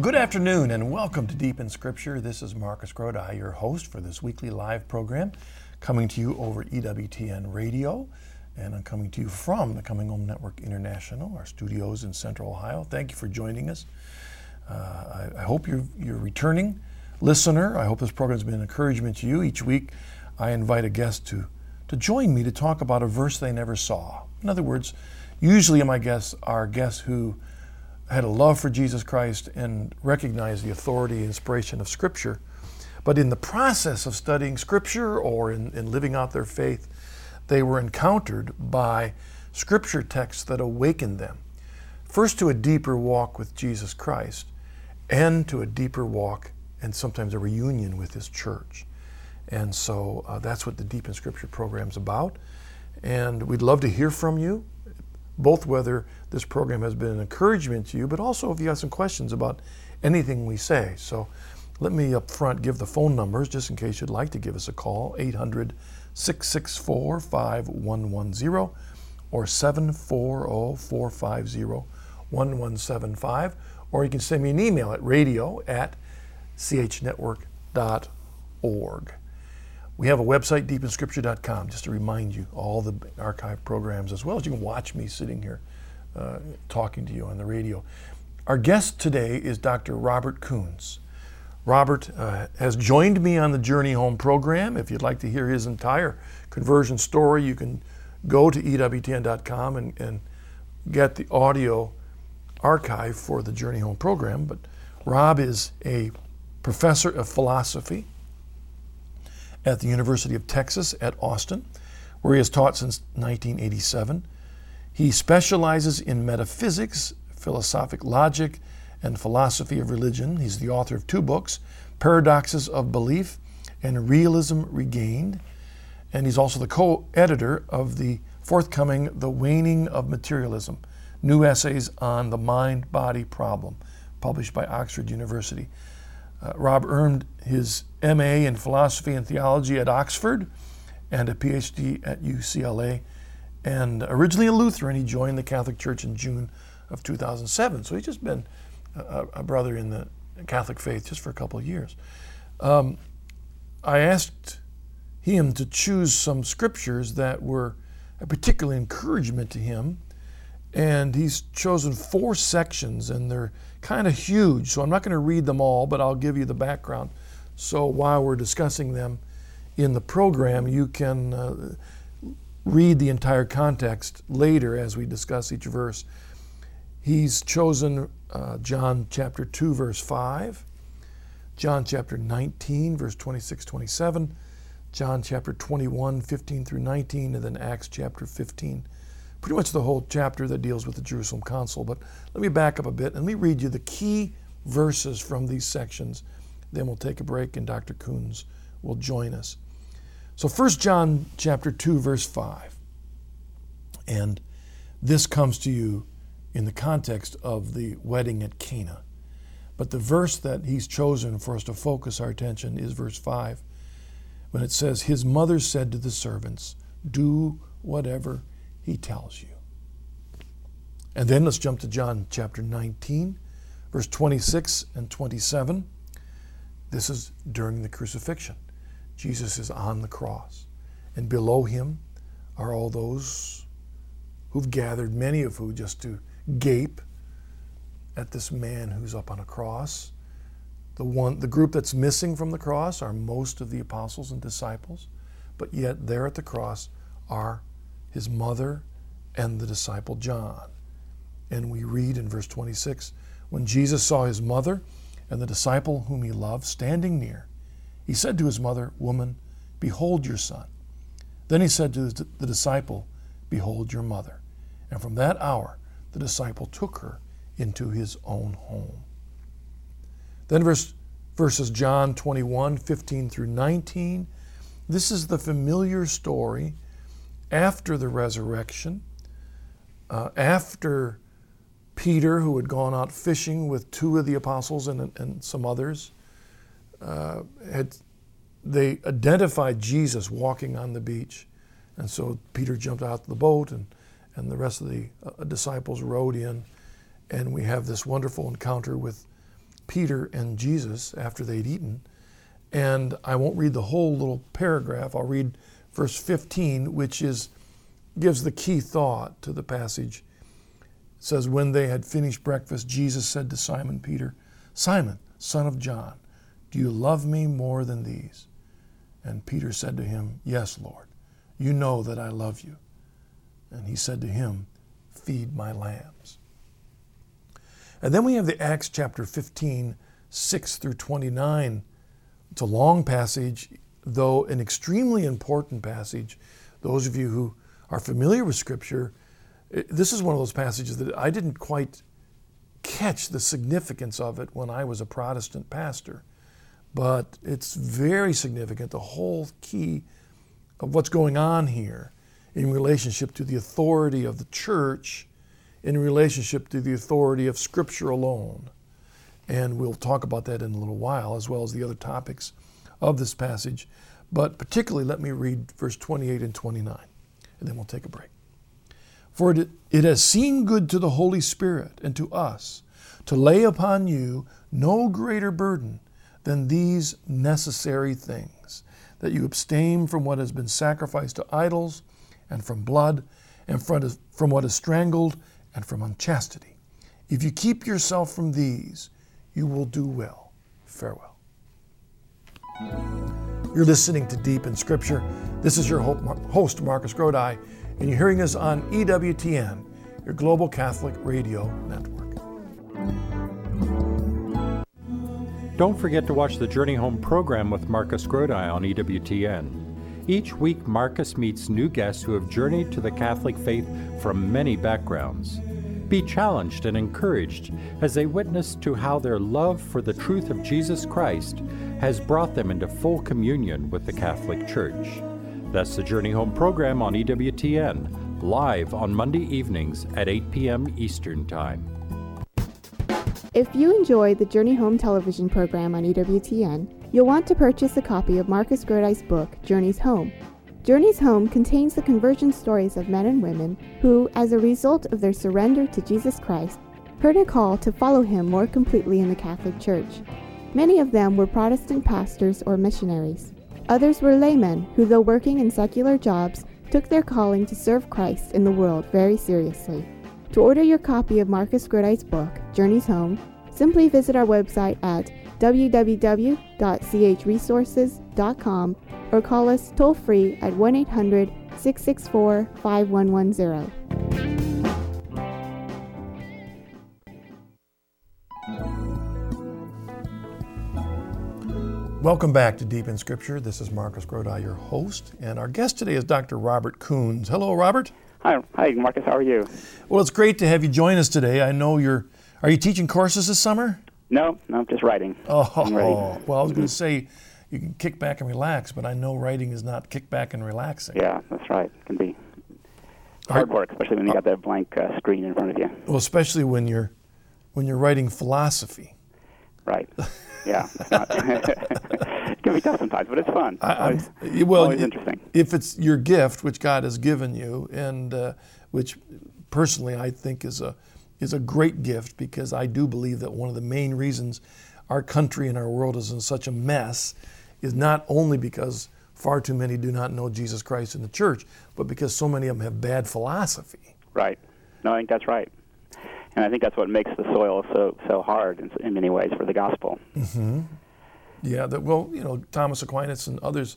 Good afternoon and welcome to Deep in Scripture. This is Marcus Grodi, your host for this weekly live program, coming to you over EWTN Radio. And I'm coming to you from the Coming Home Network International, our studios in Central Ohio. Thank you for joining us. Uh, I, I, hope you're, you're returning listener. I hope this program has been an encouragement to you. Each week, I invite a guest to, to join me to talk about a verse they never saw. In other words, usually my guests are guests who had a love for Jesus Christ and recognized the authority and inspiration of Scripture. But in the process of studying Scripture or in, in living out their faith, they were encountered by Scripture texts that awakened them. First, to a deeper walk with Jesus Christ, and to a deeper walk and sometimes a reunion with His church. And so uh, that's what the Deep in Scripture program is about. And we'd love to hear from you both whether this program has been an encouragement to you, but also if you have some questions about anything we say. So let me up front give the phone numbers just in case you'd like to give us a call 800 664 5110 or 740 450 1175. Or you can send me an email at radio at chnetwork.org. We have a website, deepinscripture.com, just to remind you all the archive programs, as well as you can watch me sitting here uh, talking to you on the radio. Our guest today is Dr. Robert Koons. Robert uh, has joined me on the Journey Home program. If you'd like to hear his entire conversion story, you can go to EWTN.com and, and get the audio archive for the Journey Home program. But Rob is a professor of philosophy at the University of Texas at Austin, where he has taught since 1987. He specializes in metaphysics, philosophic logic, and philosophy of religion. He's the author of two books, Paradoxes of Belief and Realism Regained. And he's also the co editor of the forthcoming The Waning of Materialism New Essays on the Mind Body Problem, published by Oxford University. Uh, Rob earned his MA in philosophy and theology at Oxford and a PhD at UCLA. And originally a Lutheran, he joined the Catholic Church in June of 2007. So he's just been a, a brother in the Catholic faith just for a couple of years. Um, I asked him to choose some scriptures that were a particular encouragement to him. And he's chosen four sections, and they're kind of huge. So I'm not going to read them all, but I'll give you the background. So while we're discussing them in the program, you can uh, read the entire context later as we discuss each verse. He's chosen uh, John chapter 2, verse 5, John chapter 19, verse 26, 27, John chapter 21, 15 through 19, and then Acts chapter 15 pretty much the whole chapter that deals with the Jerusalem Council. But let me back up a bit and let me read you the key verses from these sections. Then we'll take a break and Dr. Koons will join us. So 1 John chapter 2 verse 5. And this comes to you in the context of the wedding at Cana. But the verse that he's chosen for us to focus our attention is verse 5 when it says, His mother said to the servants, Do whatever he tells you. And then let's jump to John chapter 19, verse 26 and 27. This is during the crucifixion. Jesus is on the cross, and below him are all those who've gathered, many of who just to gape at this man who's up on a cross. The one the group that's missing from the cross are most of the apostles and disciples, but yet there at the cross are his mother, and the disciple John. And we read in verse 26 when Jesus saw his mother and the disciple whom he loved standing near, he said to his mother, Woman, behold your son. Then he said to the disciple, Behold your mother. And from that hour, the disciple took her into his own home. Then verse, verses John 21, 15 through 19. This is the familiar story after the resurrection, uh, after Peter, who had gone out fishing with two of the apostles and, and some others, uh, had they identified Jesus walking on the beach, and so Peter jumped out of the boat, and and the rest of the uh, disciples rowed in, and we have this wonderful encounter with Peter and Jesus after they'd eaten. And I won't read the whole little paragraph. I'll read verse 15, which is gives the key thought to the passage. It says, When they had finished breakfast, Jesus said to Simon Peter, Simon, son of John, do you love me more than these? And Peter said to him, Yes, Lord, you know that I love you. And he said to him, Feed my lambs. And then we have the Acts chapter 15, 6 through 29. It's a long passage, though an extremely important passage. Those of you who are familiar with Scripture, eh, this is one of those passages that I didn't quite catch the significance of it when I was a Protestant pastor. But it's very significant, the whole key of what's going on here in relationship to the authority of the church, in relationship to the authority of Scripture alone. And we'll talk about that in a little while, as well as the other topics of this passage. But particularly, let me read verse 28 and 29, and then we'll take a break. For it, has seemed good to the Holy Spirit and to us to lay upon you no greater burden than these necessary things that you abstain from what has been sacrificed to idols, and from blood, and from, what is strangled, and from unchastity. If you keep yourself from these, you will do well. Farewell. You're listening to Deep in Scripture. This is your host, Marcus Grodi, and you're hearing us on EWTN, your global Catholic radio network. Don't forget to watch the Journey Home program with Marcus Grodi on EWTN. Each week, Marcus meets new guests who have journeyed to the Catholic faith from many backgrounds. Be challenged and encouraged as they witness to how their love for the truth of Jesus Christ has brought them into full communion with the Catholic Church. That's the Journey Home program on EWTN, live on Monday evenings at 8 p.m. Eastern Time. If you enjoy the Journey Home television program on EWTN, you'll want to purchase a copy of Marcus Grodi's book, Journeys Home. Journeys Home contains the conversion stories of men and women who, as a result of their surrender to Jesus Christ, heard a call to follow him more completely in the Catholic Church. Many of them were Protestant pastors or missionaries. Others were laymen who, though working in secular jobs, took their calling to serve Christ in the world very seriously. To order your copy of Marcus Grodi's book, Journeys Home, simply visit our website at www.chresources.com or call us toll free at 1 800 664 5110. Welcome back to Deep in Scripture. This is Marcus Grodi, your host, and our guest today is Dr. Robert Koons. Hello, Robert. Hi, hi, Marcus. How are you? Well, it's great to have you join us today. I know you're. Are you teaching courses this summer? No, no, just writing. Oh, well, I was going to say you can kick back and relax, but I know writing is not kick back and relaxing. Yeah, that's right. It can be hard work, especially when you got that blank uh, screen in front of you. Well, especially when you're when you're writing philosophy. Right. Yeah. it can be tough sometimes, but it's fun. It's always, well, always interesting. If it's your gift, which God has given you, and uh, which personally I think is a is a great gift because I do believe that one of the main reasons our country and our world is in such a mess is not only because far too many do not know Jesus Christ in the church, but because so many of them have bad philosophy. Right. No, I think that's right and I think that's what makes the soil so so hard in, in many ways for the gospel. Mm-hmm. Yeah, that, well, you know, Thomas Aquinas and others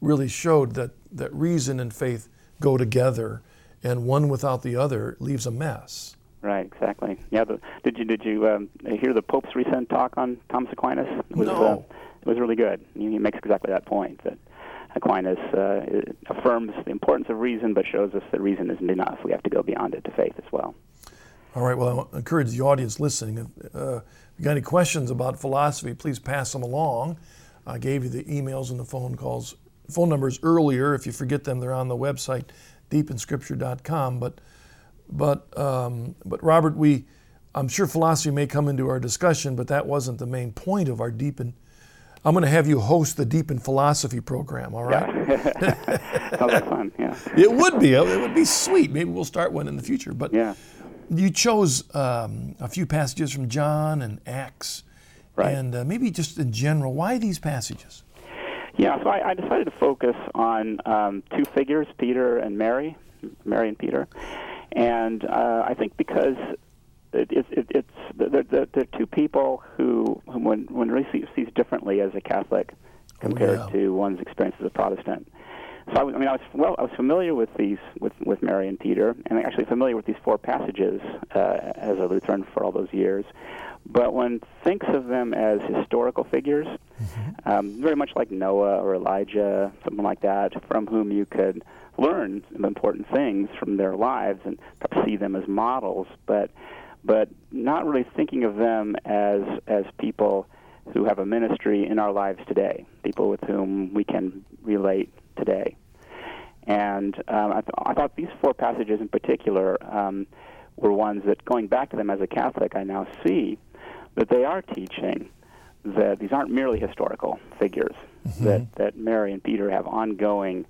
really showed that that reason and faith go together, and one without the other leaves a mess. Right, exactly. Yeah, the, did you did you um, hear the Pope's recent talk on Thomas Aquinas? It was, no. Uh, it was really good. He makes exactly that point that Aquinas uh, affirms the importance of reason, but shows us that reason isn't enough. We have to go beyond it to faith as well. All right, well, I encourage the audience listening. Uh, you got any questions about philosophy, please pass them along. I gave you the emails and the phone calls, phone numbers earlier. If you forget them, they're on the website, deepinscripture.com. But, but, um, but Robert, we, I'm sure philosophy may come into our discussion, but that wasn't the main point of our Deep in. I'm going to have you host the Deep in Philosophy program. All right? Yeah. Sounds like fun. Yeah. It would be. It would be sweet. Maybe we'll start one in the future. But yeah you chose um, a few passages from John and Acts, Right. And uh, maybe just in general, why these passages? Yeah, so I, I decided to focus on um, two figures, Peter and Mary, Mary and Peter, and uh, I think because it, it, it, it's they're, they're, they're two people who, who one, one really sees, differently as a Catholic compared yeah. to one's experience as a Protestant. So I, was- I mean, I was well, I was familiar with these with with Mary and Peter, and actually familiar with these four passages uh, as a Lutheran for all those years. But one thinks of them as historical figures, um, very much like Noah or Elijah, someone like that, from whom you could learn some important things from their lives and perhaps see them as models, but but not really thinking of them as as people who have a ministry in our lives today, people with whom we can relate today. And um, I, th- I thought these four passages in particular um, were ones that, going back to them as a Catholic, I now see that they are teaching that these aren't merely historical figures, that, that Mary and Peter have ongoing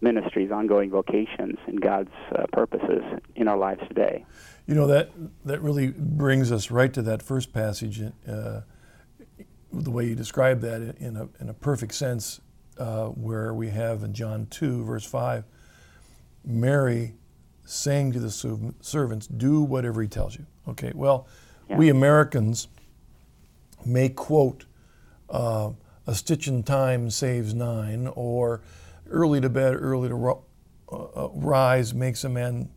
ministries, ongoing vocations in God's uh, purposes in our lives today. You know that that really brings us right to that first passage. Uh, the way you describe that in a in a perfect sense, uh, where we have in John two verse five, Mary saying to the serv- servants, "Do whatever he tells you." Okay. Well, Yeah. we Americans may quote uh, a stitch in time saves nine, or early to bed, early to ro- uh, uh, rise makes a man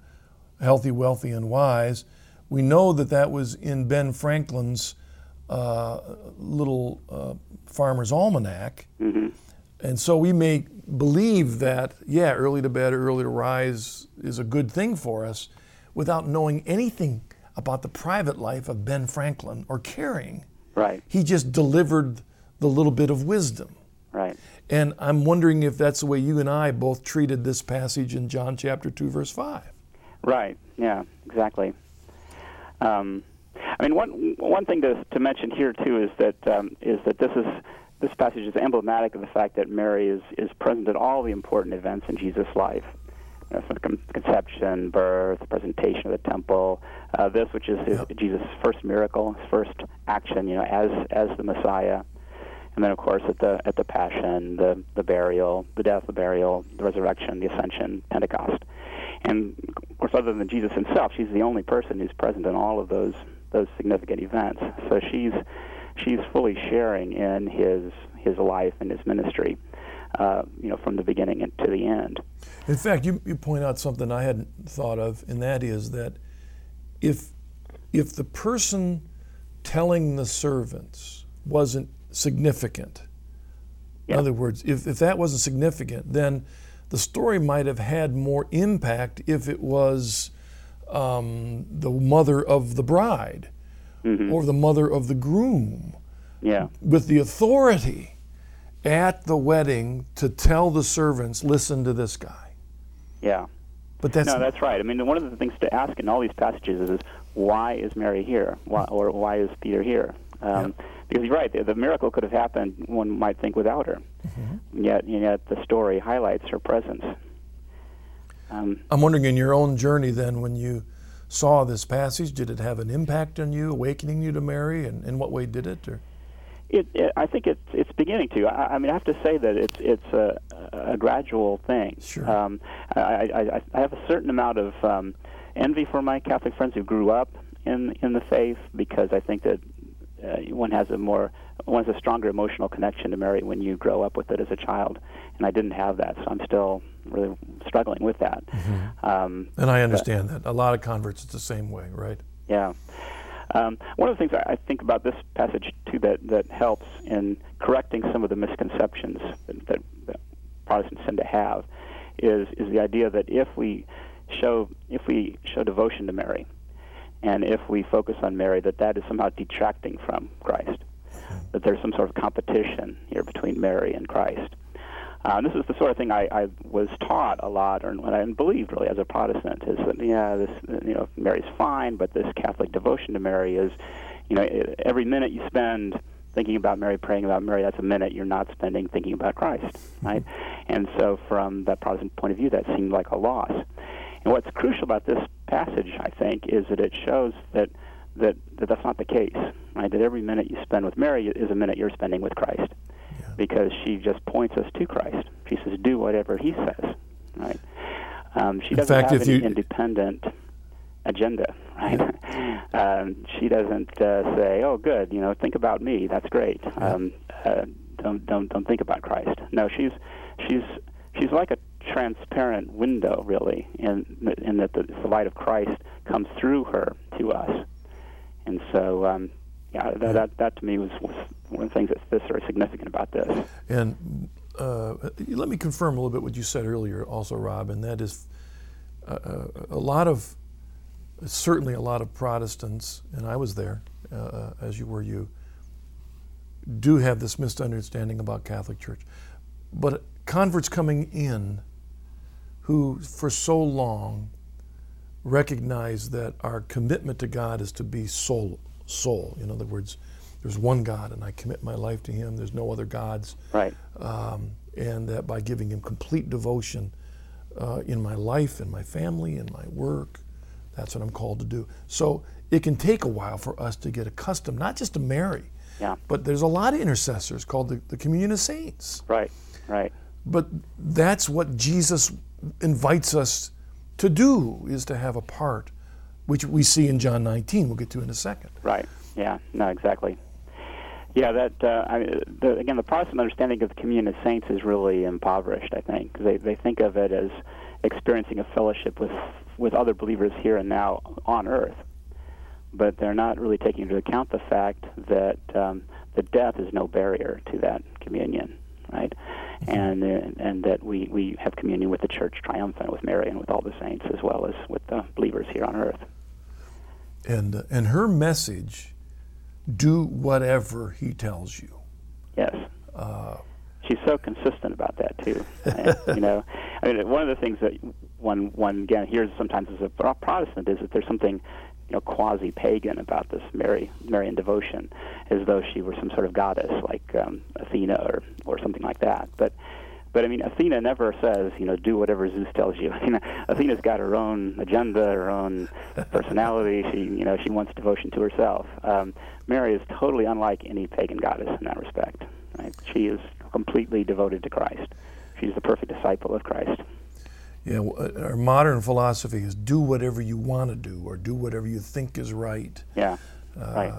healthy, wealthy, and wise. We know that that was in Ben Franklin's uh, little uh, farmer's almanac. And so we may believe that, yeah, early to bed, early to rise is a good thing for us without knowing anything about the private life of Ben Franklin or caring. Right, He just delivered the little bit of wisdom. right. And I'm wondering if that's the way you and I both treated this passage in John chapter 2, verse 5. Right. Yeah. Exactly. Um, I mean, one one thing to to mention here too is that um, is that this is this passage is emblematic of the fact that Mary is is present at all the important events in Jesus' life. You know, from conception, birth, presentation of the temple, uh, this which is his, Jesus' first miracle, his first action, you know, as as the Messiah, and then of course at the at the passion, the the burial, the death, the burial, the resurrection, the ascension, Pentecost, and of course other than Jesus himself, she's the only person who's present in all of those those significant events. So she's she's fully sharing in his his life and his ministry, uh, you know, from the beginning and to the end. In fact, you, you point out something I hadn't thought of, and that is that if if the person telling the servants wasn't significant, Yeah. in other words, if, if that wasn't significant, then the story might have had more impact if it was um, the mother of the bride or the mother of the groom Yeah. with the authority at the wedding to tell the servants, listen to this guy. Yeah. But that's no, that's right. I mean, one of the things to ask in all these passages is, why is Mary here, why, or why is Peter here? Um, Because you're right, the, the miracle could have happened. One might think without her, yet and yet the story highlights her presence. Um, I'm wondering in your own journey then, when you saw this passage, did it have an impact on you, awakening you to Mary, and in what way did it? Or It, it, I think it's it's beginning to. I, I mean, I have to say that it's it's a, a gradual thing. Sure. Um, I, I, I have a certain amount of um, envy for my Catholic friends who grew up in in the faith because I think that uh, one has a more one has a stronger emotional connection to Mary when you grow up with it as a child, and I didn't have that, so I'm still really struggling with that. Um, and I understand that a lot of converts it's the same way, right? yeah. Um, one of the things I I think about this passage too that, that helps in correcting some of the misconceptions that, that, that Protestants tend to have is is the idea that if we show if we show devotion to Mary, and if we focus on Mary, that that is somehow detracting from Christ, that there's some sort of competition here between Mary and Christ. Uh, this is the sort of thing I, I was taught a lot, or what I believed really as a Protestant, is that yeah, this you know Mary's fine, but this Catholic devotion to Mary is, you know, every minute you spend thinking about Mary, praying about Mary, that's a minute you're not spending thinking about Christ, right? And so, from that Protestant point of view, that seemed like a loss. And what's crucial about this passage, I think, is that it shows that that, that that's not the case. right? That every minute you spend with Mary is a minute you're spending with Christ. Because she just points us to Christ. She says, "Do whatever He says," right? Um, she In doesn't fact, have any you- independent agenda, right? um, she doesn't uh, say, "Oh, good, you know, think about me. That's great." Um, uh, don't don't don't think about Christ. No, she's she's she's like a transparent window, really, in in that the, the light of Christ comes through her to us, and so um, yeah, that, that that to me was, was one of the things that's, that's very significant about this. And uh, let me confirm a little bit what you said earlier, also, Rob, and that is uh, uh, a lot of, certainly a lot of Protestants, and I was there, uh, uh, as you were you, do have this misunderstanding about Catholic Church. But converts coming in who, for so long, recognize that our commitment to God is to be sole. Sole. In other words, there's one God, and I commit my life to Him. There's no other gods Right. um, and that by giving Him complete devotion uh, in my life, in my family, in my work, that's what I'm called to do. So it can take a while for us to get accustomed, not just to Mary, Yeah. but there's a lot of intercessors called the, the Communion of Saints. Right. Right. But that's what Jesus invites us to do, is to have a part, which we see in John 19. We'll get to in a second. Right. Yeah. No. Exactly. Yeah. That. Uh, I mean, the, again, the Protestant understanding of the communion of saints is really impoverished. I think they they think of it as experiencing a fellowship with with other believers here and now on earth, but they're not really taking into account the fact that um, the death is no barrier to that communion. Right. And uh, and that we, we have communion with the Church triumphant, with Mary and with all the saints, as well as with the believers here on earth. And, uh, and her message do whatever He tells you. Yes. uh, She's so consistent about that too. And, you know, I mean, one of the things that one one again hears sometimes as a Protestant is that there's something, you know, quasi-pagan about this Mary Marian devotion, as though she were some sort of goddess like um, Athena or or something like that. But but I mean, Athena never says, you know, do whatever Zeus tells you. Athena's got her own agenda, her own personality. She, you know, she wants devotion to herself. Um, Mary is totally unlike any pagan goddess in that respect. Right? She is completely devoted to Christ. She's the perfect disciple of Christ. Yeah, uh, our modern philosophy is do whatever you want to do or do whatever you think is right. Yeah. right.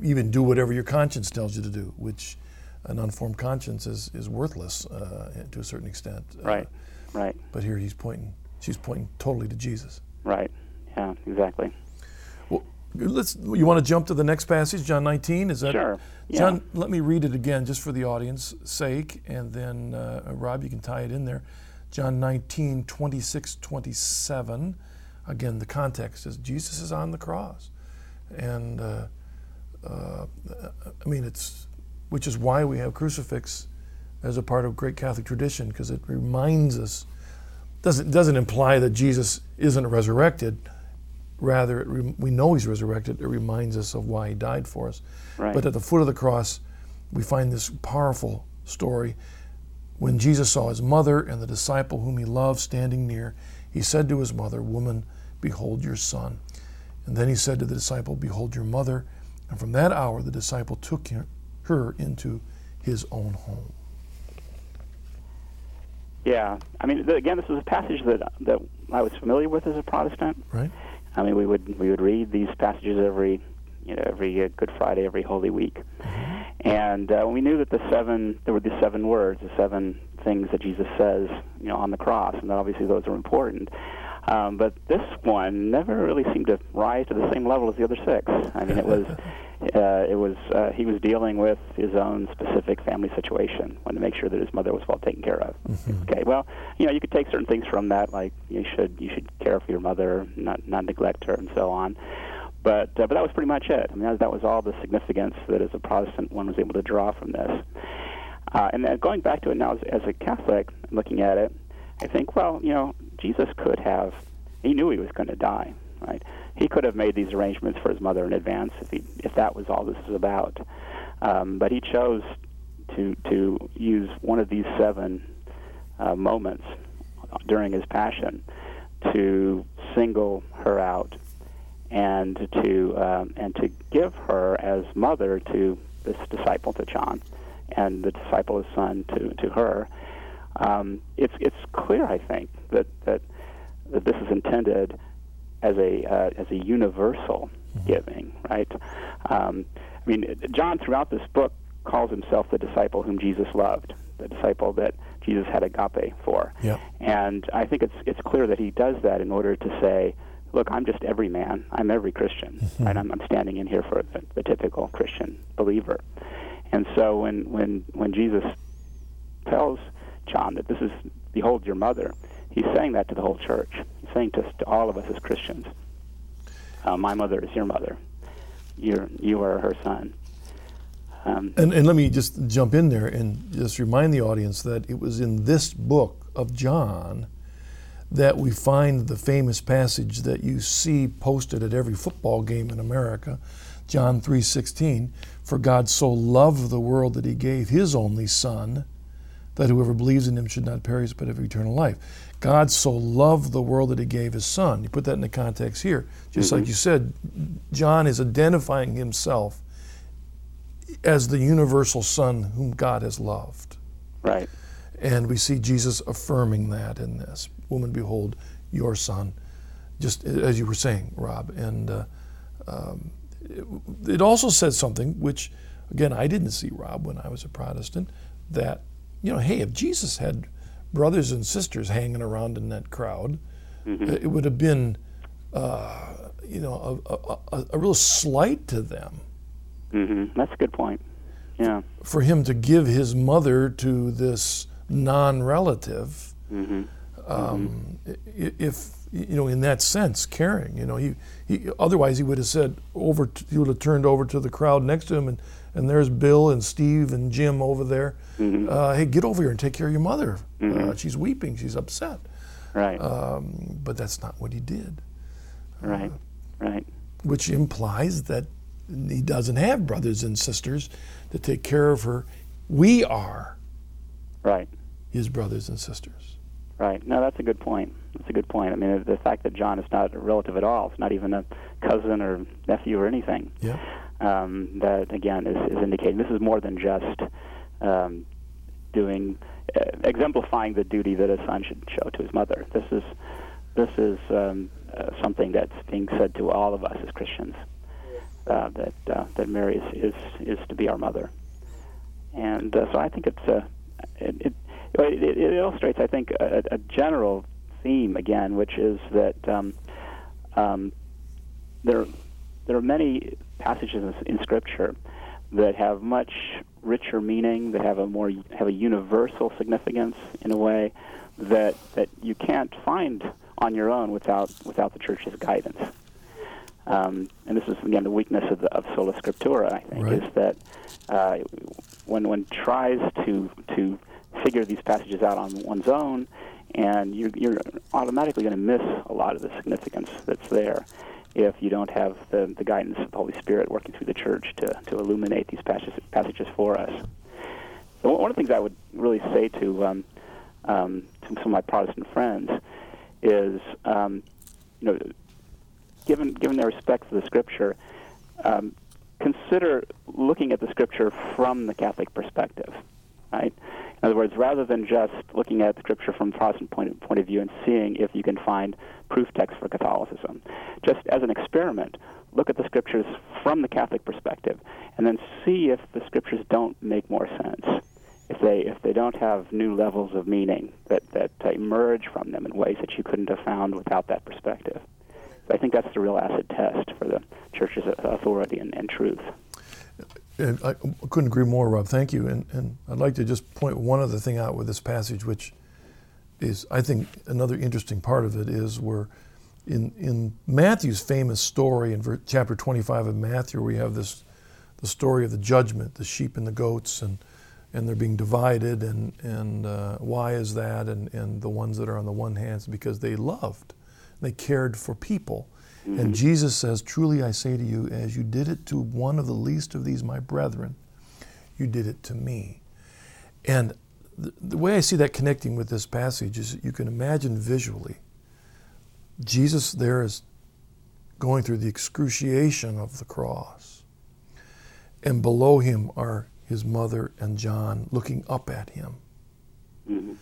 Even do whatever your conscience tells you to do, which an unformed conscience is, is worthless uh, to a certain extent. Uh, Right. Right. But here he's pointing, she's pointing totally to Jesus. Right. Yeah. Exactly. Well, let's. You want to jump to the next passage, John 19? Is that Sure, yeah. John? Let me read it again, just for the audience' sake, and then uh, Rob, you can tie it in there. John 19, 26, 27. Again, the context is Jesus is on the cross, and uh, uh, I mean it's, which is why we have crucifix as a part of great Catholic tradition, because it reminds us doesn't doesn't imply that Jesus isn't resurrected. Rather, it re- we know he's resurrected. It reminds us of why he died for us. Right. But at the foot of the cross, we find this powerful story. When Jesus saw his mother and the disciple whom he loved standing near, he said to his mother, Woman, behold your son. And then he said to the disciple, Behold your mother. And from that hour, the disciple took her- her into his own home. Yeah. I mean, again, this is a passage that that I was familiar with as a Protestant. Right? I mean, we would we would read these passages every, you know, every uh, Good Friday, every Holy Week, and uh, we knew that the seven there were the seven words, the seven things that Jesus says, you know, on the cross, and that obviously those are important. Um, but this one never really seemed to rise to the same level as the other six. I mean, it was. Uh, it was uh, he was dealing with his own specific family situation, wanted to make sure that his mother was well taken care of. Okay, well, you know, you could take certain things from that, like you should you should care for your mother, not not neglect her, and so on. But uh, but that was pretty much it. I mean, that, that was all the significance that as a Protestant one was able to draw from this. Uh, and then going back to it now as, as a Catholic, looking at it, I think, well, you know, Jesus could have. He knew he was going to die, right? He could have made these arrangements for his mother in advance if he if that was all this is about. Um, but he chose to to use one of these seven uh, moments during his passion to single her out and to um, and to give her as mother to this disciple to John, and the disciple as son to to her. Um, it's it's clear, I think, that that that this is intended as a uh, as a universal mm-hmm. giving, right? Um, I mean, John throughout this book calls himself the disciple whom Jesus loved, the disciple that Jesus had agape for. Yep. And I think it's it's clear that he does that in order to say, look, I'm just every man. I'm every Christian, mm-hmm. right? I'm, I'm standing in here for the, the typical Christian believer. And so when when when Jesus tells John that this is behold your mother, he's saying that to the whole church. He's saying to, to all of us as Christians, uh, my mother is your mother. You're you are her son. Um, and, and let me just jump in there and just remind the audience that it was in this book of John that we find the famous passage that you see posted at every football game in America, John 3:16, for God so loved the world that he gave his only son that whoever believes in him should not perish but have eternal life. God so loved the world that he gave his son. You put that in the context here. Just mm-hmm. like you said, John is identifying himself as the universal Son whom God has loved. Right. And we see Jesus affirming that in this. Woman, behold, your son. Just as you were saying, Rob. And uh, um, it, it also says something which, again, I didn't see, Rob, when I was a Protestant, that, you know, hey, if Jesus had brothers and sisters hanging around in that crowd, mm-hmm. it would have been, uh, you know, a, a, a, real slight to them Mm-hmm. That's a good point. Yeah. For him to give his mother to this non-relative, mm-hmm. Um, mm-hmm. if you know, in that sense, caring. You know, he, he otherwise he would have said over. To, he would have turned over to the crowd next to him, and and there's Bill and Steve and Jim over there. Mm-hmm. Uh, hey, get over here and take care of your mother. Uh, mm-hmm. she's weeping. She's upset. Right. Um, but that's not what he did. Right. Uh, right. Which implies that he doesn't have brothers and sisters to take care of her. We are right his brothers and sisters. Right. No, that's a good point. That's a good point. I mean, the fact that John is not a relative at all, it's not even a cousin or nephew or anything. Yeah. Um, that again is, is indicating this is more than just um, doing uh, exemplifying the duty that a son should show to his mother. This is this is um, uh, something that's being said to all of us as Christians uh, that uh, that Mary is, is is to be our mother, and uh, so I think it's uh, it, it, it, it illustrates I think a, a, general theme again, which is that um, um, there there are many passages in, Scripture that have much richer meaning, that have a more have a universal significance in a way that that you can't find on your own without without the church's guidance. Um, and this is again the weakness of, the, of sola scriptura. I think right. is that uh, when one tries to to figure these passages out on one's own, and you, you're automatically going to miss a lot of the significance that's there if you don't have the, the guidance of the Holy Spirit working through the church to, to illuminate these passages, passages for us. So one of the things I would really say to um, um, to some of my Protestant friends is, um, you know, given given their respect for the Scripture, um, consider looking at the Scripture from the Catholic perspective, right? In other words, rather than just looking at the Scripture from a Protestant point of, point of view and seeing if you can find proof texts for Catholicism, just as an experiment, look at the Scriptures from the Catholic perspective, and then see if the Scriptures don't make more sense if they if they don't have new levels of meaning that that emerge from them in ways that you couldn't have found without that perspective. I think that's the real acid test for the church's authority and, and truth. I couldn't agree more, Rob. Thank you. And, and I'd like to just point one other thing out with this passage, which is, I think, another interesting part of it is where in, in Matthew's famous story in chapter 25 of Matthew, we have this the story of the judgment, the sheep and the goats, and and they're being divided, and and uh, why is that? And and the ones that are on the one hand, because they loved, they cared for people. Mm-hmm. And Jesus says, Truly I say to you, as you did it to one of the least of these, my brethren, you did it to me. And the, the way I see that connecting with this passage is you can imagine visually Jesus there is going through the excruciation of the cross. And below him are his mother and John looking up at him. hmm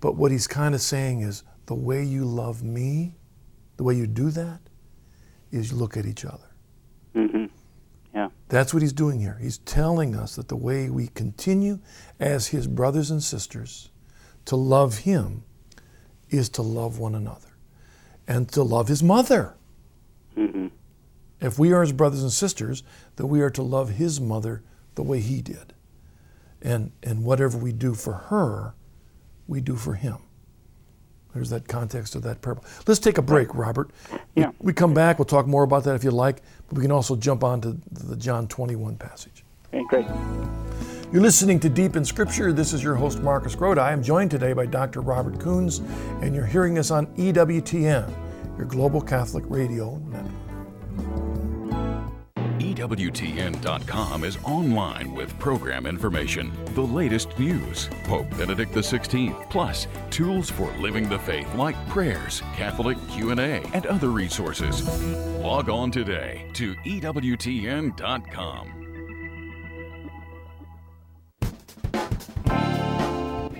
But what he's kind of saying is the way you love me, the way you do that, is you look at each other. hmm Yeah. That's what he's doing here. He's telling us that the way we continue as his brothers and sisters to love him is to love one another and to love his mother. hmm If we are his brothers and sisters, then we are to love his mother the way he did. And, and whatever we do for her, we do for him. There's that context of that parable. Let's take a break, Robert. Yeah. We, we come back, we'll talk more about that if you like, but we can also jump on to the John 21 passage. Okay, great. You're listening to Deep in Scripture. This is your host, Marcus Grodi. I am joined today by Dr. Robert Koons, and you're hearing us on EWTN, your global Catholic radio network. EWTN.com is online with program information, the latest news, Pope Benedict XVI, plus tools for living the faith like prayers, Catholic Q&A, and other resources. Log on today to EWTN.com.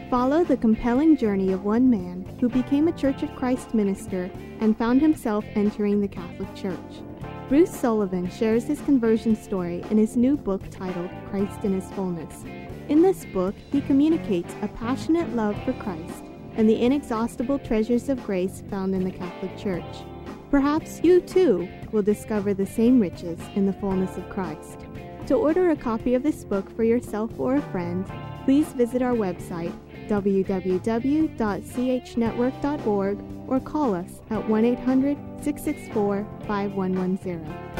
Follow the compelling journey of one man who became a Church of Christ minister and found himself entering the Catholic Church. Bruce Sullivan shares his conversion story in his new book titled Christ in His Fullness. In this book, he communicates a passionate love for Christ and the inexhaustible treasures of grace found in the Catholic Church. Perhaps you too will discover the same riches in the fullness of Christ. To order a copy of this book for yourself or a friend, please visit our website www.chnetwork.org or call us at 1 800 664 5110.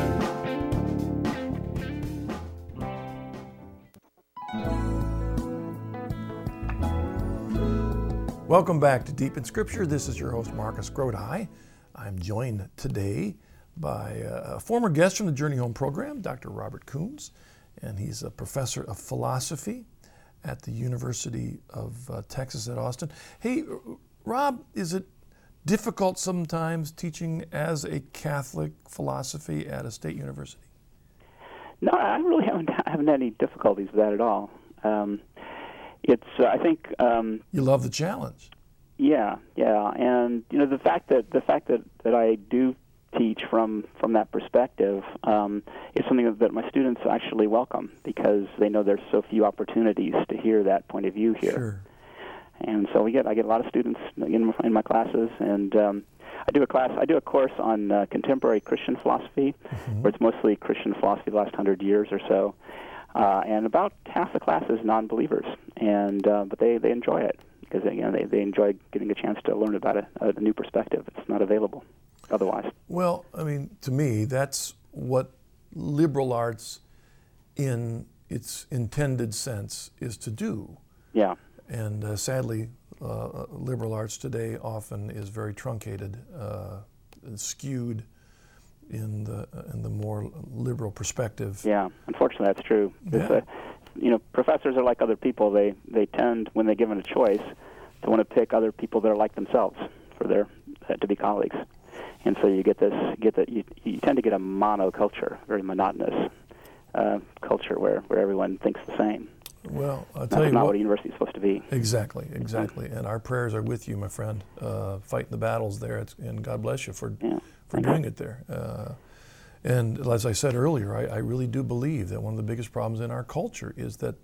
Welcome back to Deep in Scripture. This is your host, Marcus Grodi. I'm joined today by a former guest from the Journey Home program, Dr. Robert Koons, and he's a professor of philosophy at the University of uh, Texas at Austin. Hey, Rob, is it difficult sometimes teaching as a Catholic philosophy at a state university? No, I really haven't haven't had any difficulties with that at all. Um, it's uh, I think um, You love the challenge. yeah yeah and you know the fact that the fact that that I do teach from from that perspective um, is something that, that my students actually welcome because they know there's so few opportunities to hear that point of view here. Sure. and so we get I get a lot of students in in my classes, and um, I do a class I do a course on uh, contemporary Christian philosophy, where it's mostly Christian philosophy the last hundred years or so, uh, and about half the class is non-believers, and uh, but they they enjoy it because you know they they enjoy getting a chance to learn about a, a new perspective. It's not available otherwise. Well, I mean, to me, that's what liberal arts, in its intended sense, is to do. Yeah, And uh, sadly, uh, liberal arts today often is very truncated uh, skewed in the in the more liberal perspective. yeah. Unfortunately, that's true. Yeah. uh, you know, professors are like other people. They they tend, when they're given a choice, to want to pick other people that are like themselves for their uh, to be colleagues, and so you get this get that you, you tend to get a monoculture, very monotonous uh, culture where where everyone thinks the same. Well, I'll That's tell you not what. what a university is supposed to be. Exactly, exactly. And our prayers are with you, my friend, uh, fighting the battles there. It's, and God bless you for Yeah. for Thank doing it there. Uh, and as I said earlier, I, I really do believe that one of the biggest problems in our culture is that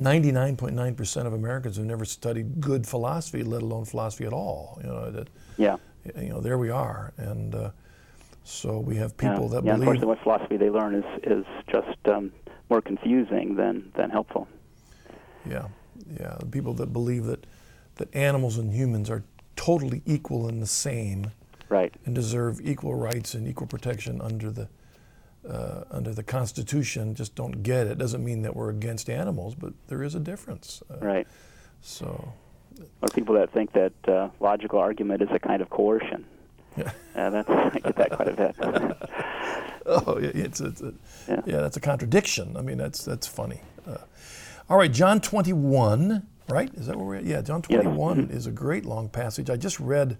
99.9% of Americans have never studied good philosophy, let alone philosophy at all. You know that, Yeah. You know, there we are, and uh, so we have Yeah. people that yeah, believe. unfortunately, what philosophy they learn is is just um, more confusing than than helpful. Yeah, yeah. the People that believe that that animals and humans are totally equal and the same. Right. and deserve equal rights and equal protection under the uh, under the Constitution. Just don't get it. Doesn't mean that we're against animals, but there is a difference. Uh, Right. So, Or people that think that uh, logical argument is a kind of coercion. yeah. Uh, that's I get that quite a bit. oh, yeah, it's, it's a, Yeah. yeah. that's a contradiction. I mean, that's that's funny. Uh, all right, John 21, right? Is that where we're at? Yeah, John Yes. 21 is a great long passage. I just read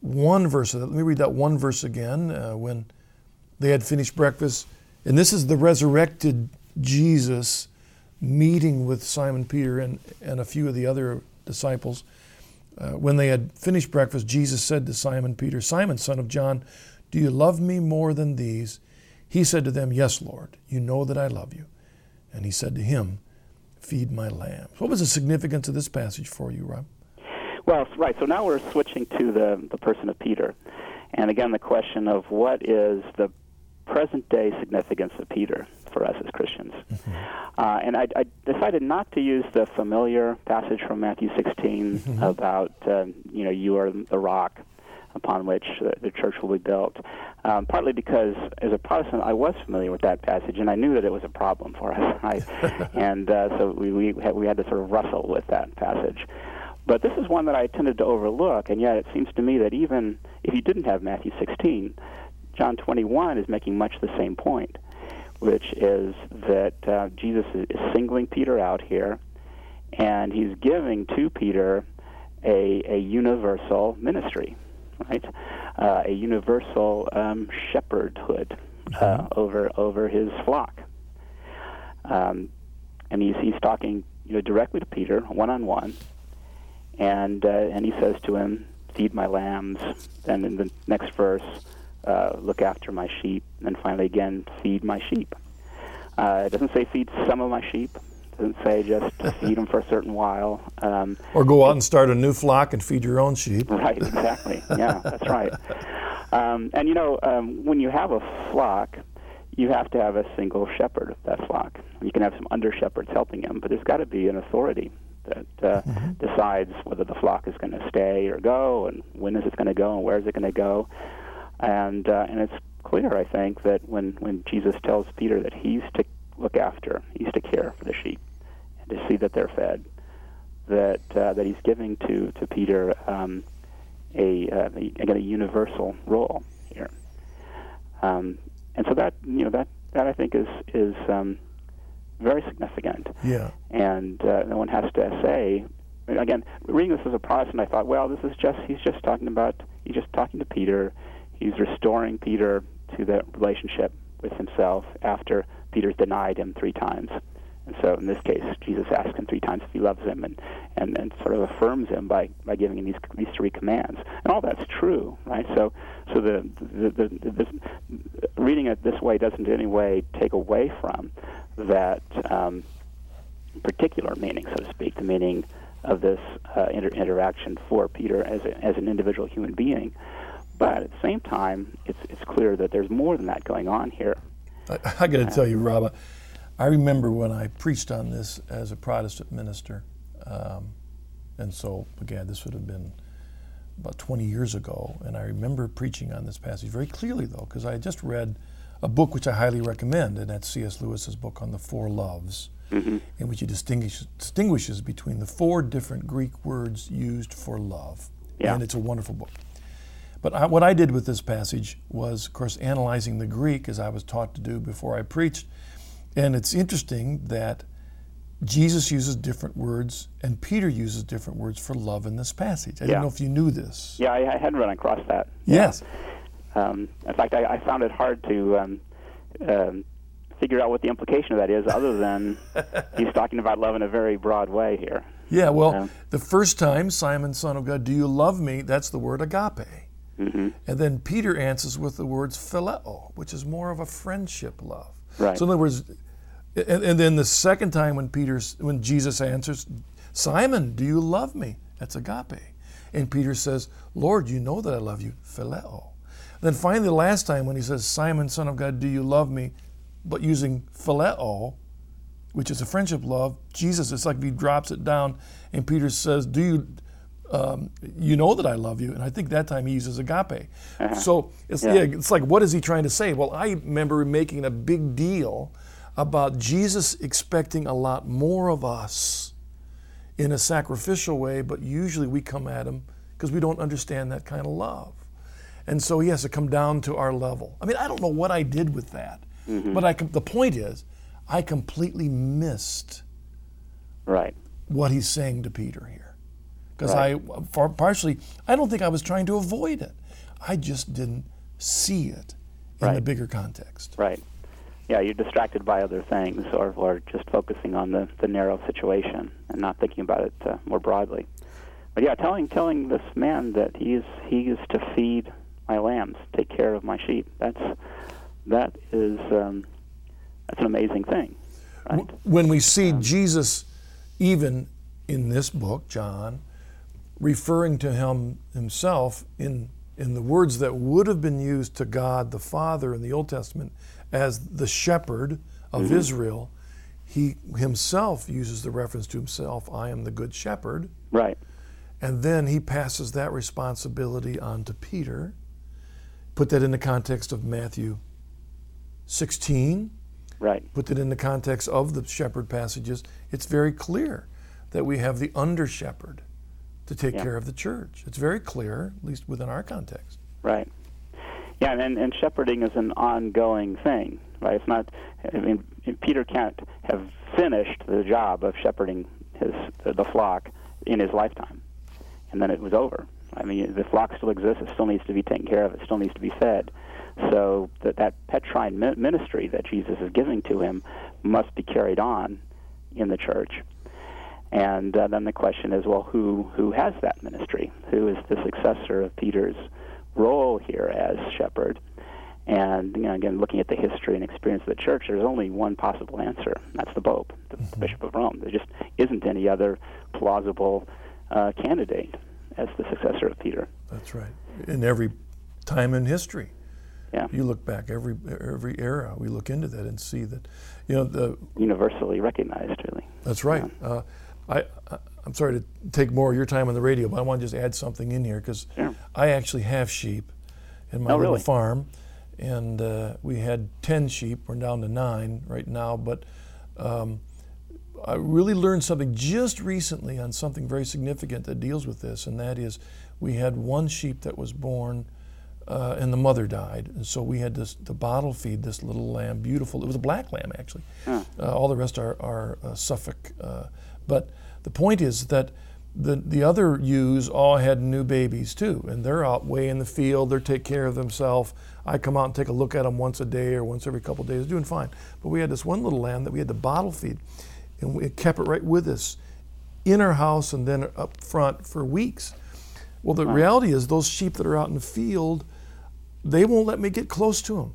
one verse of that. Let me read that one verse again. Uh, when They had finished breakfast, and this is the resurrected Jesus meeting with Simon Peter and, and a few of the other disciples. Uh, when they had finished breakfast, Jesus said to Simon Peter, Simon, son of John, do you love me more than these? He said to them, Yes, Lord, you know that I love you. And he said to him, Feed my lambs. What was the significance of this passage for you, Rob? Well, right. So now we're switching to the, the person of Peter. And again, the question of what is the present day significance of Peter for us as Christians. Mm-hmm. Uh, and I, I, decided not to use the familiar passage from Matthew 16 mm-hmm. about, uh, you know, you are the rock upon which the church will be built. Um, partly because, as a Protestant, I was familiar with that passage, and I knew that it was a problem for us. I, and uh, so we we had, we had to sort of wrestle with that passage. But this is one that I tended to overlook, and yet it seems to me that even if you didn't have Matthew 16, John 21 is making much the same point, which is that uh, Jesus is singling Peter out here, and he's giving to Peter a, a universal ministry, right? Uh, a universal um, shepherdhood uh, mm-hmm. over over his flock. Um, and he's he's talking you know directly to Peter, one on one, and uh, and he says to him, "Feed my lambs." And in the next verse, uh, look after my sheep, and finally again, feed my sheep. Uh, it doesn't say feed some of my sheep. It doesn't say just feed them for a certain while. Um, or go out and start a new flock and feed your own sheep. Right, exactly. yeah, that's right. Um, and you know, um, when you have a flock, you have to have a single shepherd of that flock. You can have some under shepherds helping him, but there's got to be an authority that uh, mm-hmm. decides whether the flock is going to stay or go, and when is it going to go, and where is it going to go. And uh, and it's clear, I think, that when when Jesus tells Peter that he's to look after, he's to care for the sheep, and to see that they're fed, that uh, that he's giving to to Peter um, a, uh, a again a universal role here. Um, and so that you know that that I think is is um, very significant. Yeah. And uh, no one has to say. Again, reading this as a Protestant, I thought, well, this is just he's just talking about he's just talking to Peter he's restoring Peter to the relationship with himself after Peter's denied him three times. And so in this case, Jesus asks him three times if he loves him and, and, and sort of affirms him by, by giving him these, these three commands. And all that's true, right? So, so the, the, the, the this, reading it this way doesn't in any way take away from that um, particular meaning, so to speak, the meaning of this uh, inter- interaction for Peter as, a, as an individual human being. But at the same time, it's, it's clear that there's more than that going on here. I, I got to tell you, Rob, I remember when I preached on this as a Protestant minister. Um, and so, again, this would have been about 20 years ago. And I remember preaching on this passage very clearly, though, because I had just read a book which I highly recommend, and that's C.S. Lewis's book on the four loves, mm-hmm. in which he distinguish, distinguishes between the four different Greek words used for love. Yeah. And it's a wonderful book. But I, what I did with this passage was, of course, analyzing the Greek as I was taught to do before I preached. And it's interesting that Jesus uses different words and Peter uses different words for love in this passage. I yeah. don't know if you knew this. Yeah, I, I hadn't run across that. Yes. Um, in fact, I, I, found it hard to um, um, figure out what the implication of that is, other than he's talking about love in a very broad way here. Yeah, well, the first time, Simon, son of God, do you love me? That's the word agape. Mm-hmm. And then Peter answers with the words phileo, which is more of a friendship love. Right. So in other words, and, and then the second time when Peter, when Jesus answers, Simon, do you love me? That's agape. And Peter says, Lord, you know that I love you, phileo. Then finally, the last time when he says, Simon, son of God, do you love me? But using phileo, which is a friendship love, Jesus, it's like he drops it down, and Peter says, Do you um, you know that I love you. And I think that time he uses agape. Uh-huh. So it's, yeah. yeah. it's like, what is he trying to say? Well, I remember making a big deal about Jesus expecting a lot more of us in a sacrificial way, but usually we come at him because we don't understand that kind of love. And so he has to come down to our level. I mean, I don't know what I did with that, mm-hmm. but I, the point is, I completely missed right. what he's saying to Peter here because right. I partially I don't think I was trying to avoid it. I just didn't see it in the bigger context. Right. Yeah, you're distracted by other things, or, or just focusing on the, the narrow situation and not thinking about it uh, more broadly. But yeah, telling telling this man that he is he is to feed my lambs, take care of my sheep. That's that is um, that's an amazing thing, right? When we see Jesus, even in this book, John, referring to him himself in in the words that would have been used to God the Father in the Old Testament as the shepherd of mm-hmm. Israel, he himself uses the reference to himself, I am the good shepherd. Right. And then he passes that responsibility on to Peter. Put that in the context of Matthew 16. Right. Put that in the context of the shepherd passages. It's very clear that we have the under shepherd to take Yeah. care of the church. It's very clear, at least within our context. Right. Yeah, and, and shepherding is an ongoing thing, right? It's not. I mean, Peter can't have finished the job of shepherding his the flock in his lifetime, and then it was over. I mean, the flock still exists. It still needs to be taken care of. It still needs to be fed. So that that Petrine ministry that Jesus is giving to him must be carried on in the church. And uh, then the question is, well, who who has that ministry? Who is the successor of Peter's role here as shepherd? And you know, again, looking at the history and experience of the church, there's only one possible answer. That's the Pope, the Bishop of Rome. There just isn't any other plausible uh, candidate as the successor of Peter. That's right. In every time in history. Yeah, You look back every every era, we look into that and see that, you know, the universally recognized, really. That's right. Uh, I, I'm sorry to take more of your time on the radio, but I want to just add something in here because Sure. I actually have sheep in my Oh, little really? farm, and uh, we had ten sheep. We're down to nine right now, but um, I really learned something just recently on something very significant that deals with this, and that is we had one sheep that was born. Uh, and the mother died, and so we had this to bottle feed this little lamb, beautiful. It was a black lamb actually. Uh, all the rest are, are uh, Suffolk. But the point is that the the other ewes all had new babies too, and they're out way in the field. They're taking care of themselves. I come out and take a look at them once a day or once every couple of days, doing fine. But we had this one little lamb that we had to bottle feed, and we kept it right with us in our house and then up front for weeks. Well, the reality is those sheep that are out in the field, they won't let me get close to them.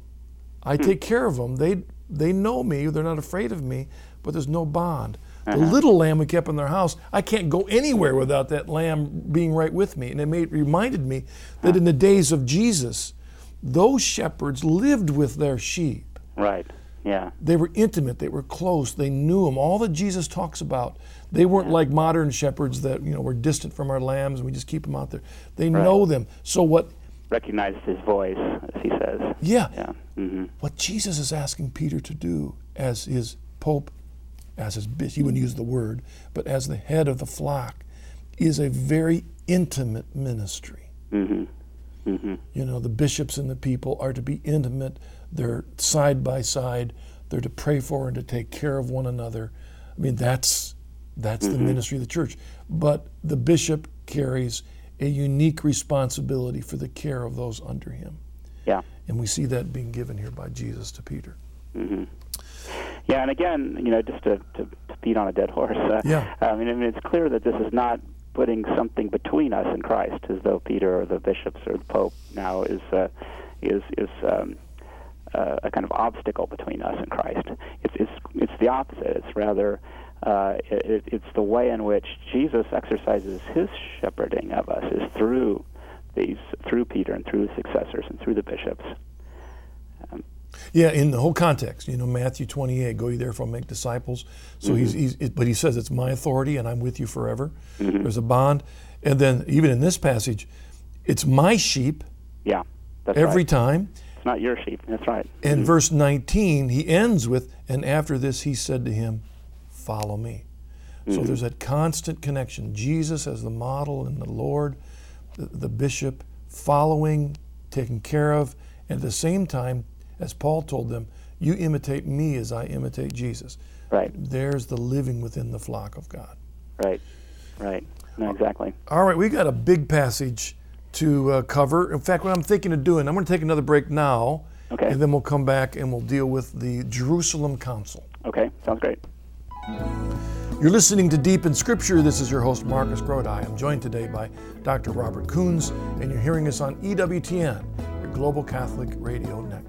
I hmm. take care of them. They they know me. They're not afraid of me, but there's no bond. The little lamb we kept in their house, I can't go anywhere without that lamb being right with me. And it made, reminded me that in the days of Jesus, those shepherds lived with their sheep. Right. Yeah. They were intimate. They were close. They knew them. All that Jesus talks about. They weren't like modern shepherds that you know were distant from our lambs and we just keep them out there. They know them. So what? Recognized his voice, as he says. Yeah. Yeah. hmm What Jesus is asking Peter to do as his pope, as his bishop, he wouldn't use the word, but as the head of the flock, is a very intimate ministry. Mm-hmm. Mm-hmm. You know, the bishops and the people are to be intimate. They're side by side. They're to pray for and to take care of one another. I mean, that's that's the ministry of the church. But the bishop carries a unique responsibility for the care of those under him. Yeah. And we see that being given here by Jesus to Peter. hmm Yeah, and again, you know, just to, to, to beat on a dead horse. Uh, Yeah. I mean, I mean, it's clear that this is not putting something between us and Christ, as though Peter or the bishops or the Pope now is uh, is is um, uh, a kind of obstacle between us and Christ. It's it's it's the opposite. It's rather uh, it, it's the way in which Jesus exercises his shepherding of us is through these through Peter and through his successors and through the bishops. Yeah, in the whole context, you know, Matthew 28, go ye therefore make disciples. So he's, mm-hmm. he's, but he says it's my authority and I'm with you forever. Mm-hmm. There's a bond. And then even in this passage, it's my sheep Yeah, that's every right. time. It's not your sheep. That's right. And mm-hmm. verse 19, he ends with, and after this he said to him, Follow me. So there's that constant connection. Jesus as the model and the Lord, the, the bishop, following, taken care of, and at the same time, as Paul told them, you imitate me as I imitate Jesus. Right, There's the living within the flock of God. right, right. No, exactly. All right, we got a big passage to uh, cover. In fact, what I'm thinking of doing, I'm going to take another break now, Okay. And then we'll come back and we'll deal with the Jerusalem Council. Okay, sounds great. You're listening to Deep in Scripture. This is your host, Marcus Grodi. I'm joined today by Dr. Robert Koons, and you're hearing us on EWTN, your Global Catholic Radio Network.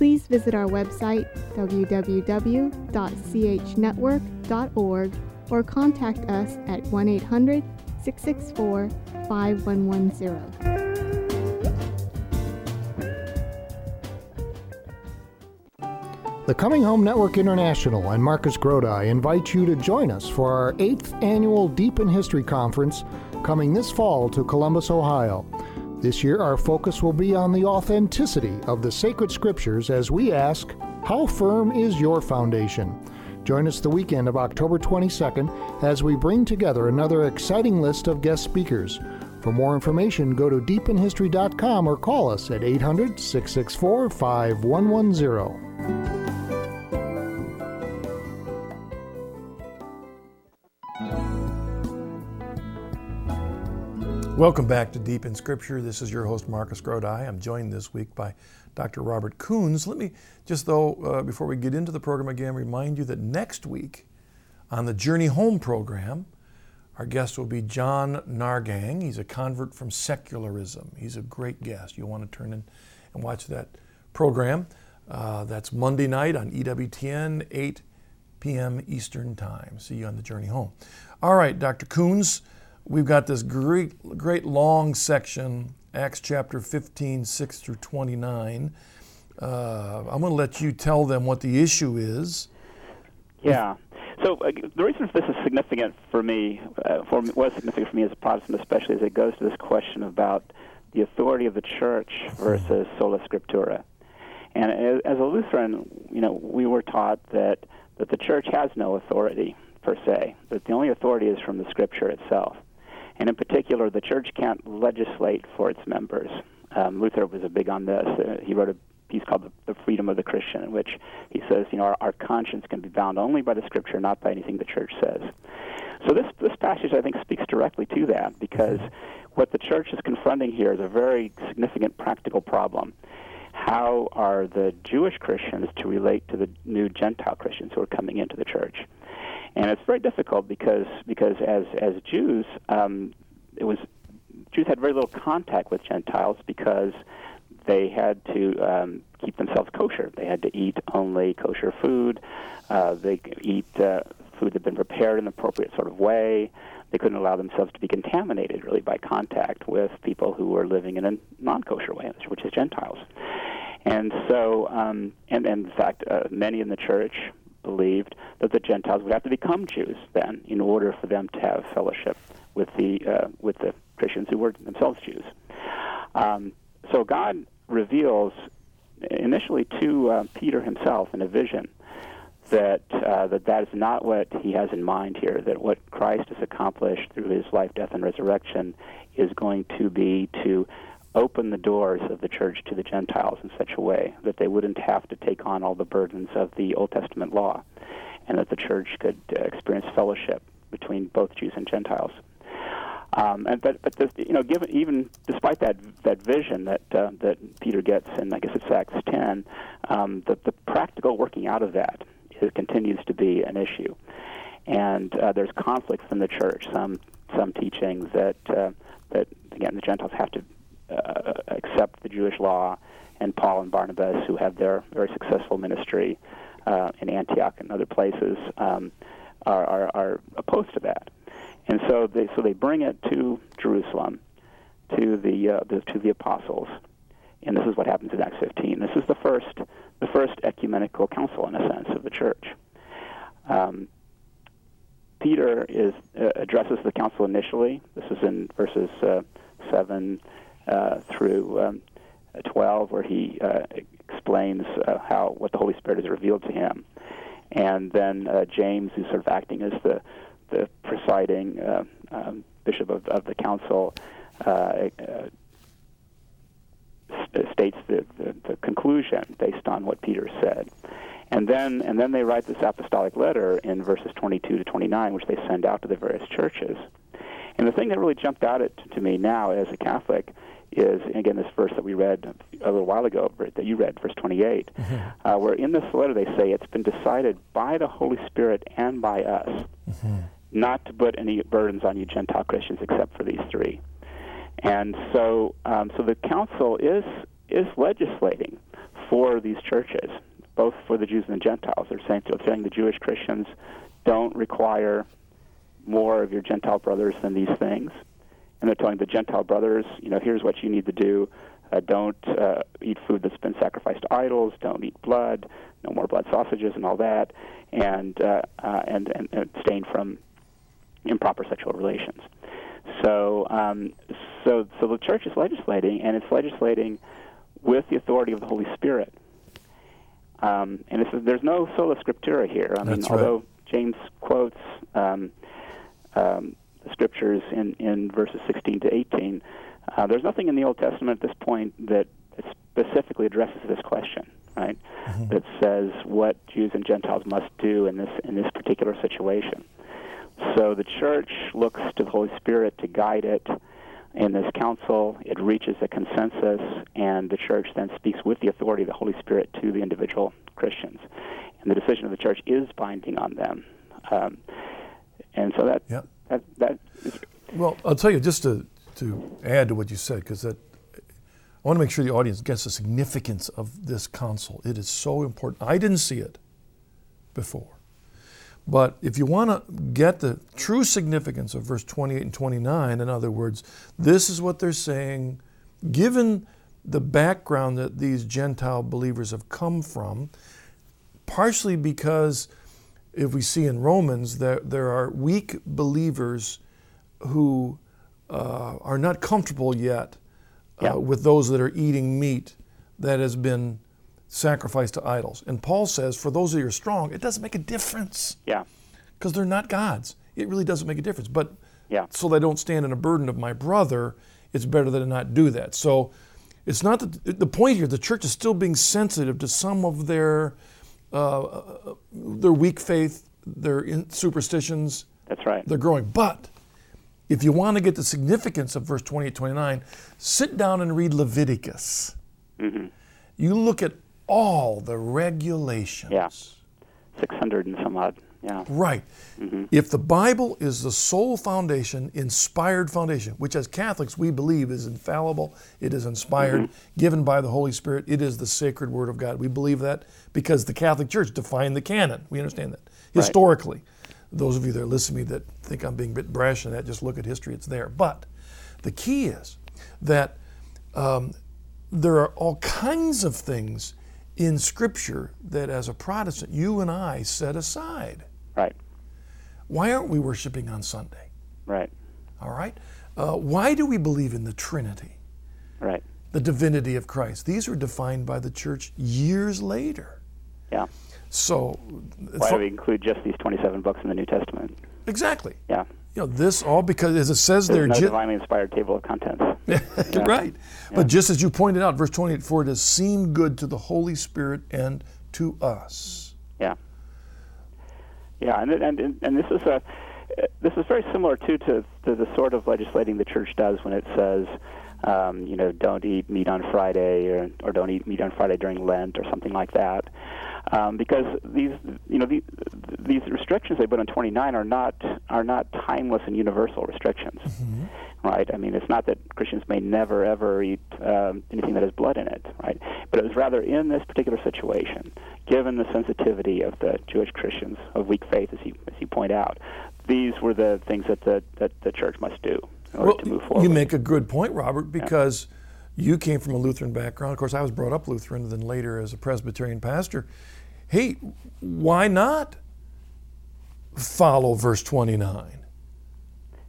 please visit our website www.chnetwork.org or contact us at 1 800 664 5110. The Coming Home Network International and Marcus Grodi invite you to join us for our eighth annual Deep in History Conference coming this fall to Columbus, Ohio. This year, our focus will be on the authenticity of the sacred scriptures as we ask, How firm is your foundation? Join us the weekend of October 22nd as we bring together another exciting list of guest speakers. For more information, go to deepinhistory.com or call us at 800 664 5110. Welcome back to Deep in Scripture. This is your host, Marcus Grodi. I'm joined this week by Dr. Robert Koons. Let me just, though, uh, before we get into the program again, remind you that next week on the Journey Home program, our guest will be John Nargang. He's a convert from secularism. He's a great guest. You'll want to turn in and watch that program. Uh, that's Monday night on EWTN, 8 p.m. Eastern Time. See you on the Journey Home. All right, Dr. Koons we've got this great, great long section, Acts chapter 15, 6 through 29. Uh, I'm going to let you tell them what the issue is. Yeah. So uh, the reason this is significant for me, uh, for was significant for me as a Protestant, especially as it goes to this question about the authority of the church versus sola scriptura. And as, as a Lutheran, you know, we were taught that that the church has no authority per se; that the only authority is from the Scripture itself. And in particular, the church can't legislate for its members. Um, Luther was a big on this. Uh, he wrote a piece called the, the, Freedom of the Christian, in which he says, you know, our, our, conscience can be bound only by the Scripture, not by anything the church says. So this this passage, I think, speaks directly to that because what the church is confronting here is a very significant practical problem. How are the Jewish Christians to relate to the new Gentile Christians who are coming into the church? And it's very difficult because because as as Jews, um, it was Jews had very little contact with Gentiles because they had to um, keep themselves kosher. They had to eat only kosher food. Uh, they eat uh, food that had been prepared in an appropriate sort of way. They couldn't allow themselves to be contaminated really by contact with people who were living in a non-kosher way, which is Gentiles. And so, um, and, and in fact, uh, many in the church believed that the Gentiles would have to become Jews then in order for them to have fellowship with the uh, with the Christians who were themselves Jews. Um, so God reveals initially to uh, Peter himself in a vision that uh, that that is not what he has in mind here. That what Christ has accomplished through his life, death, and resurrection is going to be to open the doors of the church to the Gentiles in such a way that they wouldn't have to take on all the burdens of the Old Testament law, and that the church could uh, experience fellowship between both Jews and Gentiles. Um, and but but this, you know, given even despite that that vision that uh, that Peter gets, and I guess it's Acts 10, um, the the practical working out of that continues to be an issue, and uh, there's conflicts in the church. Some some teachings that uh, that again the Gentiles have to uh, accept the Jewish law, and Paul and Barnabas, who have their very successful ministry uh, in Antioch and other places, um, are, are, are opposed to that. And so they so they bring it to Jerusalem, to the, uh, the to the apostles, and this is what happens in Acts 15. This is the first the first ecumenical council in a sense of the church. Um, Peter is uh, addresses the council initially. This is in verses uh, seven uh, through um, twelve, where he uh, explains uh, how what the Holy Spirit has revealed to him, and then uh, James, who's sort of acting as the the presiding um, bishop of, of the council. states the, the, the conclusion based on what Peter said. And then, and then they write this apostolic letter in verses 22 to 29, which they send out to the various churches. And the thing that really jumped out at, to me now as a Catholic is, again, this verse that we read a little while ago, that you read, verse 28, mm-hmm. uh, where in this letter they say it's been decided by the Holy Spirit and by us mm-hmm. not to put any burdens on you Gentile Christians except for these three. And so, um, so the council is is legislating for these churches both for the Jews and the Gentiles. They're saying, they're saying the Jewish Christians don't require more of your Gentile brothers than these things. And they're telling the Gentile brothers, you know, here's what you need to do. Uh, don't uh, eat food that's been sacrificed to idols. Don't eat blood. No more blood sausages and all that. And uh, uh, and, and, abstain from improper sexual relations. So um, so so the church is legislating, and it's legislating with the authority of the Holy Spirit. Um, and there's no sola scriptura here. I mean, That's although right. James quotes um, um, the scriptures in, in verses 16 to 18, uh, there's nothing in the Old Testament at this point that, specifically addresses this question, right? Mm-hmm. That says what Jews and Gentiles must do in this in this particular situation. So the church looks to the Holy Spirit to guide it in this council, it reaches a consensus, and the church then speaks with the authority of the Holy Spirit to the individual Christians. And the decision of the church is binding on them. Um, and so that, yep. that, that is. Well, I'll tell you, just to, to add to what you said, because that I want to make sure the audience gets the significance of this council. It is so important. I didn't see it before. But if you want to get the true significance of verse 28 and 29, in other words, this is what they're saying, given the background that these Gentile believers have come from, partially because if we see in Romans that there are weak believers who uh, are not comfortable yet uh, yeah. with those that are eating meat that has been sacrificed to idols. And Paul says, for those who are strong, it doesn't make a difference. Yeah. Because they're not gods. It really doesn't make a difference. But yeah. so they don't stand in a burden of my brother, it's better that I not do that. So it's not that the point here, the church is still being sensitive to some of their uh, their weak faith, their superstitions. That's right. They're growing. But if you want to get the significance of verse 28 29, sit down and read Leviticus. Mm-hmm. You look at all the regulations. Yeah. 600 and some odd. Yeah. Right. Mm-hmm. If the Bible is the sole foundation, inspired foundation, which as Catholics we believe is infallible, it is inspired, mm-hmm. given by the Holy Spirit, it is the sacred Word of God. We believe that because the Catholic Church defined the canon. We understand that. Historically, right. those of you that listen to me that think I'm being a bit brash in that, just look at history, it's there. But the key is that um, there are all kinds of things in Scripture that, as a Protestant, you and I set aside. Right. Why aren't we worshiping on Sunday? Right. All right. Uh, why do we believe in the Trinity? Right. The divinity of Christ. These were defined by the church years later. Yeah. So, why do we include just these 27 books in the New Testament? Exactly. Yeah. You know, this all because, as it says There's there, no divinely inspired table of contents. yeah. Right. Yeah. But just as you pointed out, verse 28, for it has seemed good to the Holy Spirit and to us. Yeah. Yeah, and and and this is a this is very similar too to, to the sort of legislating the church does when it says, um, you know, don't eat meat on Friday or or don't eat meat on Friday during Lent or something like that um, because these you know these, these restrictions they put on 29 are not are not timeless and universal restrictions, mm-hmm. right? I mean, it's not that Christians may never ever eat um, anything that has blood in it, right? But it was rather in this particular situation, given the sensitivity of the Jewish Christians of weak faith, as you as you point out, these were the things that the that the church must do in order well, to move forward. You make a good point, Robert, because. Yeah you came from a Lutheran background. Of course, I was brought up Lutheran, then later as a Presbyterian pastor. Hey, why not follow verse 29.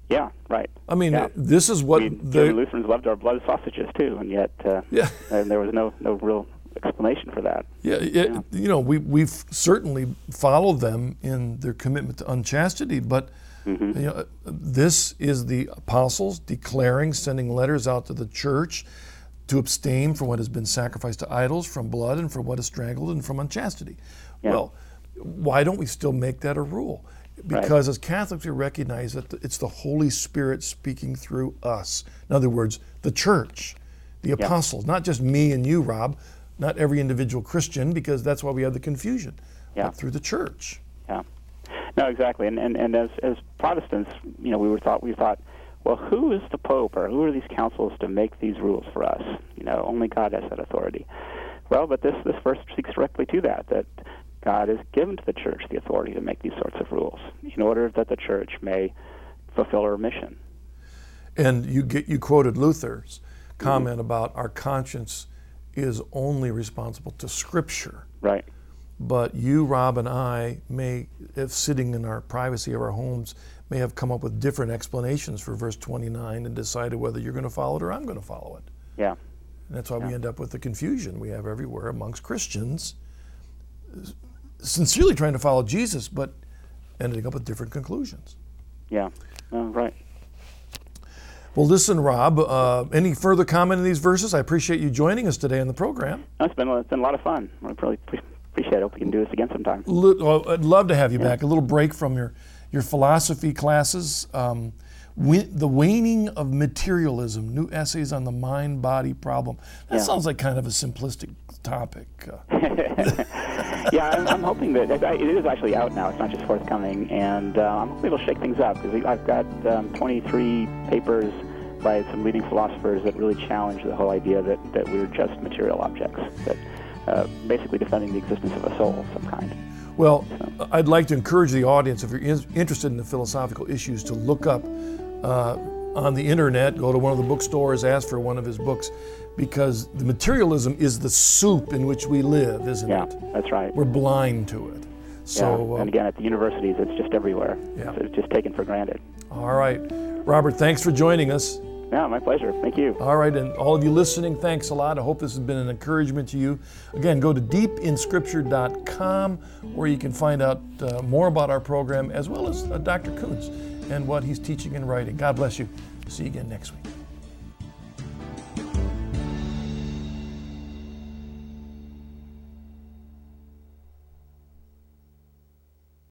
Yeah, right. I mean, Yeah. this is what we, the Lutherans loved our blood sausages too, and yet uh, Yeah. and there was no no real explanation for that. Yeah, it, you know, we, we've certainly followed them in their commitment to unchastity, but Mm-hmm. you know, this is the apostles declaring, sending letters out to the church to abstain from what has been sacrificed to idols, from blood, and from what is strangled, and from unchastity. Yeah. Well, why don't we still make that a rule? Because as Catholics, we recognize that it's the Holy Spirit speaking through us. In other words, the church, the apostles, not just me and you, Rob, not every individual Christian, because that's why we have the confusion, Yeah. but through the church. Yeah. No, exactly. And and, and as as Protestants, you know, we were thought we thought, well, who is the Pope or who are these councils to make these rules for us? You know, only God has that authority. Well, but this this verse speaks directly to that that God has given to the church the authority to make these sorts of rules in order that the church may fulfill her mission. And you get you quoted Luther's mm-hmm. comment about our conscience is only responsible to Scripture. Right. But you, Rob, and I may, if sitting in our privacy of our homes, may have come up with different explanations for verse 29 and decided whether you're going to follow it or I'm going to follow it. Yeah. And that's why we end up with the confusion we have everywhere amongst Christians, sincerely trying to follow Jesus, but ending up with different conclusions. Yeah. Oh, right. Well, listen, Rob, uh, any further comment in these verses? I appreciate you joining us today on the program. No, It's been it's been a lot of fun. I really appreciate it. Hope we can do this again sometime. I'd love to have you back. A little break from your, your philosophy classes. Um, the waning of materialism, new essays on the mind body problem. That Yeah. sounds like kind of a simplistic topic. Uh, yeah, I'm, I'm hoping that it is actually out now. It's not just forthcoming, and uh, I'm hoping it'll shake things up because I've got um, 23 papers by some leading philosophers that really challenge the whole idea that, that we're just material objects, that uh, basically defending the existence of a soul of some kind. Well, I'd like to encourage the audience, if you're in- interested in the philosophical issues, to look up uh, on the internet, go to one of the bookstores, ask for one of his books, because the materialism is the soup in which we live, isn't Yeah, it? that's right. We're blind to it. So, yeah. and uh, again, at the universities, it's just everywhere. Yeah. It's just taken for granted. all right. Robert, thanks for joining us. Yeah, my pleasure. Thank you. All right, and all of you listening, thanks a lot. I hope this has been an encouragement to you. Again, go to deepinscripture.com where you can find out uh, more about our program as well as uh, Dr. Koons and what he's teaching and writing. God bless you. See you again next week.